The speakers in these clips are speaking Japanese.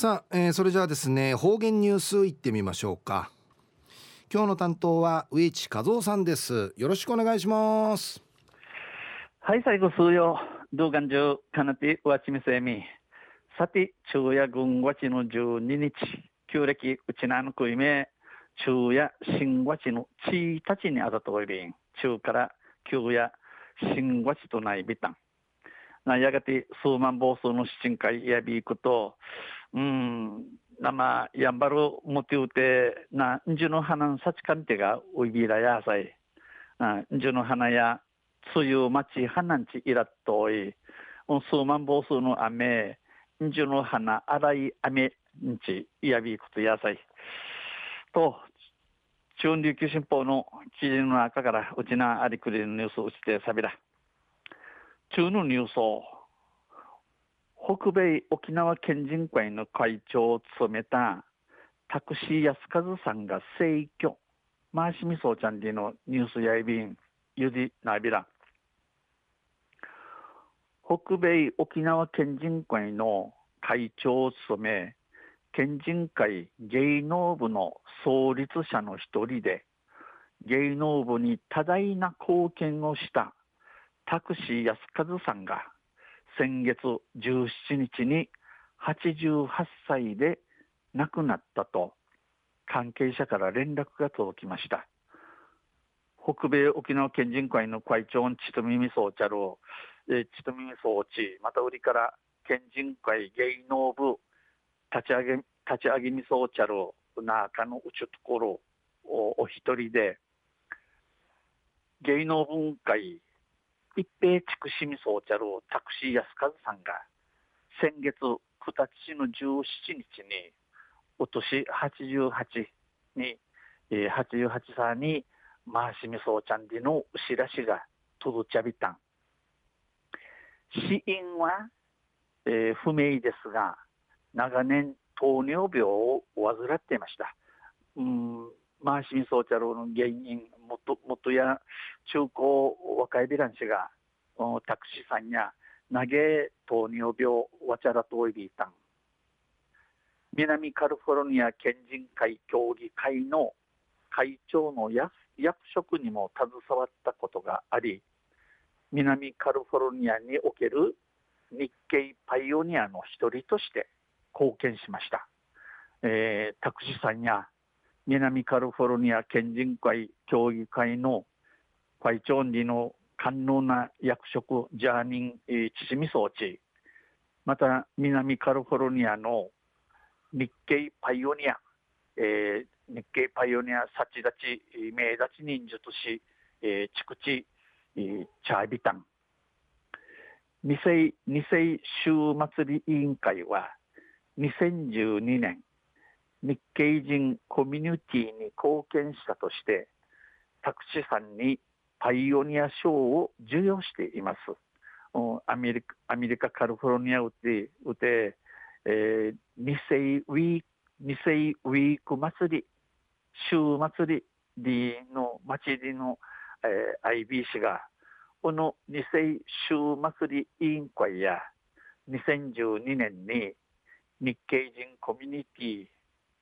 さあ、えー、それじゃあですね方言ニュースいってみましょうか。今日の担当は植地和夫さんです。よろしくお願いします。はい最後数曜動画中かなてわちみせみ。さて昼夜軍わちの12日。旧暦うちなのくいめ昼夜新わちのちたちにあたといびん。中から旧夜新わちとないびたん。なやがて数万暴走の七回やびいくとうん。なまやんばるもてうてなんじゅの花さちかんてがおいびらやさい。んじゅの花やつゆまちはなんちいらっとい。うん数万暴走の雨んじゅの花荒い雨んちいやびいくとやさい。と中琉球新報の記事の中からうちなありくりのニュースをうちてさびら。中のニュースを北米沖縄県人会の会長を務めたタクシー安和さんが逝去。マーシミソーちゃんでのニュースやいびんゆじなびら。北米沖縄県人会の会長を務め県人会芸能部の創立者の一人で芸能部に多大な貢献をしたタクシー安和さんが先月17日に88歳で亡くなったと関係者から連絡が届きました。北米沖縄県人会の会長ちとみみそうちゃるちとみみそうちまた売りから県人会芸能部立ち上げ立ち上げみそうちゃる中のうちところお一人で芸能分会一平地区市民総チャルタクシー安和さんが先月9日の17日にお年88に、えー、88歳にマーシミソーちゃんでの知らしが届ちゃびたん。死因は、えー、不明ですが長年糖尿病を患っていました。うんマーシミソーチャルの原因元元や中高若いビランシがタクシーさんや投げ糖尿病わちゃらといびいたん南カリフォルニア県人会協議会の会長の役職にも携わったことがあり南カリフォルニアにおける日系パイオニアの一人として貢献しました、えー、タクシーさんや南カリフォルニア県人会協議会の会長にの官能な役職ジャーニン、えー、チシ装置また南カリフォルニアの日系パイオニア、えー、日系パイオニアサチ立ち名立ち忍術師、えー、筑地、えー、チャービタン。二世二世週祭り委員会は2012年日系人コミュニティに貢献したとしてタクシーさんにパイオニア賞を授与しています。アメリカアメリカカリフォルニアうてうて、えー、世ウィーク二世ウィーク祭り週祭りの祭りの、えー、IBC がこの二世週祭り委員会や2012年に日系人コミュニティ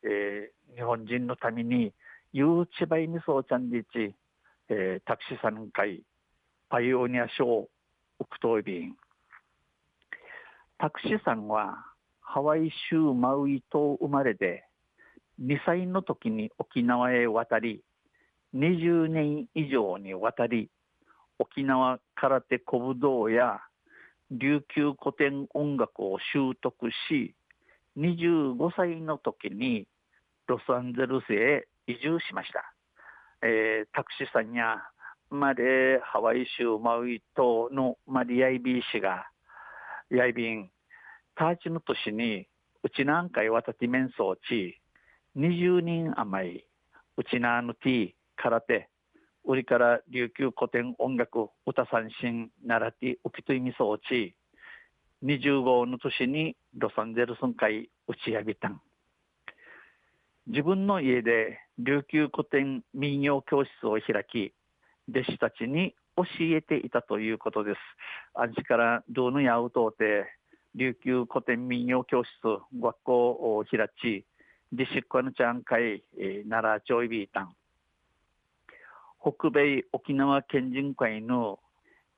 えー、日本人のためにゆうちばいみそうちゃんでち、えー、タクシーさん会パイオニア賞ウクトイビン。タクシーさんはハワイ州マウイ島生まれで2歳の時に沖縄へ渡り20年以上にわたり沖縄空手古武道や琉球古典音楽を習得し25歳の時にロサンゼルスへ移住しました。えー、タクシーさんやまでハワイ州マウイ島のマリアイビー氏がヤイビンターチの年にうちなんかいわたて面相地20人余りうちなのティ空手売りから琉球古典音楽歌三振奈良ティウキトイミソーチ25の年にロサンゼルス会打ち上げたん自分の家で琉球古典民謡教室を開き弟子たちに教えていたということです。あんちからどのやうとうて琉球古典民謡教室学校を開ち、ディシックアヌチャン会、えー、奈良町イビータン。北米沖縄県人会の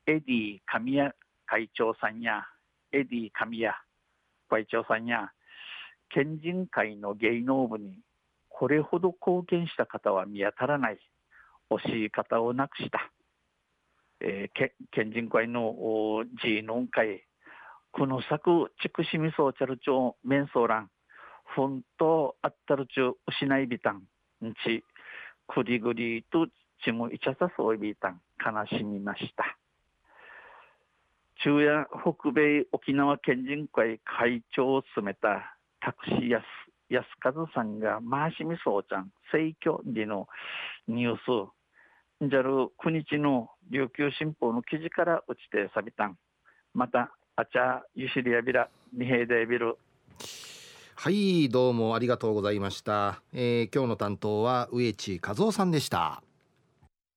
エディ神谷会長さんや、エディ神谷会長さんや、県人会の芸能部にこれほど貢献した方は見当たらない。惜しい方をなくした。えー、県人会のジーノン会、この作、ちくしみそうちゃる町、メンソーラン、ふんとあったるちゅう、失いびたん、んち、くりぐりとちむいちゃさそういびたん、悲しみました。中夜北米沖縄県人会会長を務めたタクシー安安和さんが回しみそうちゃん、盛況でのニュース、じゃる9日の琉球新報の記事から打ちてさびたん。また、あちゃゆしりやびら、にへいでびる。はいどうもありがとうございました、えー、今日の担当は植地和夫さんでした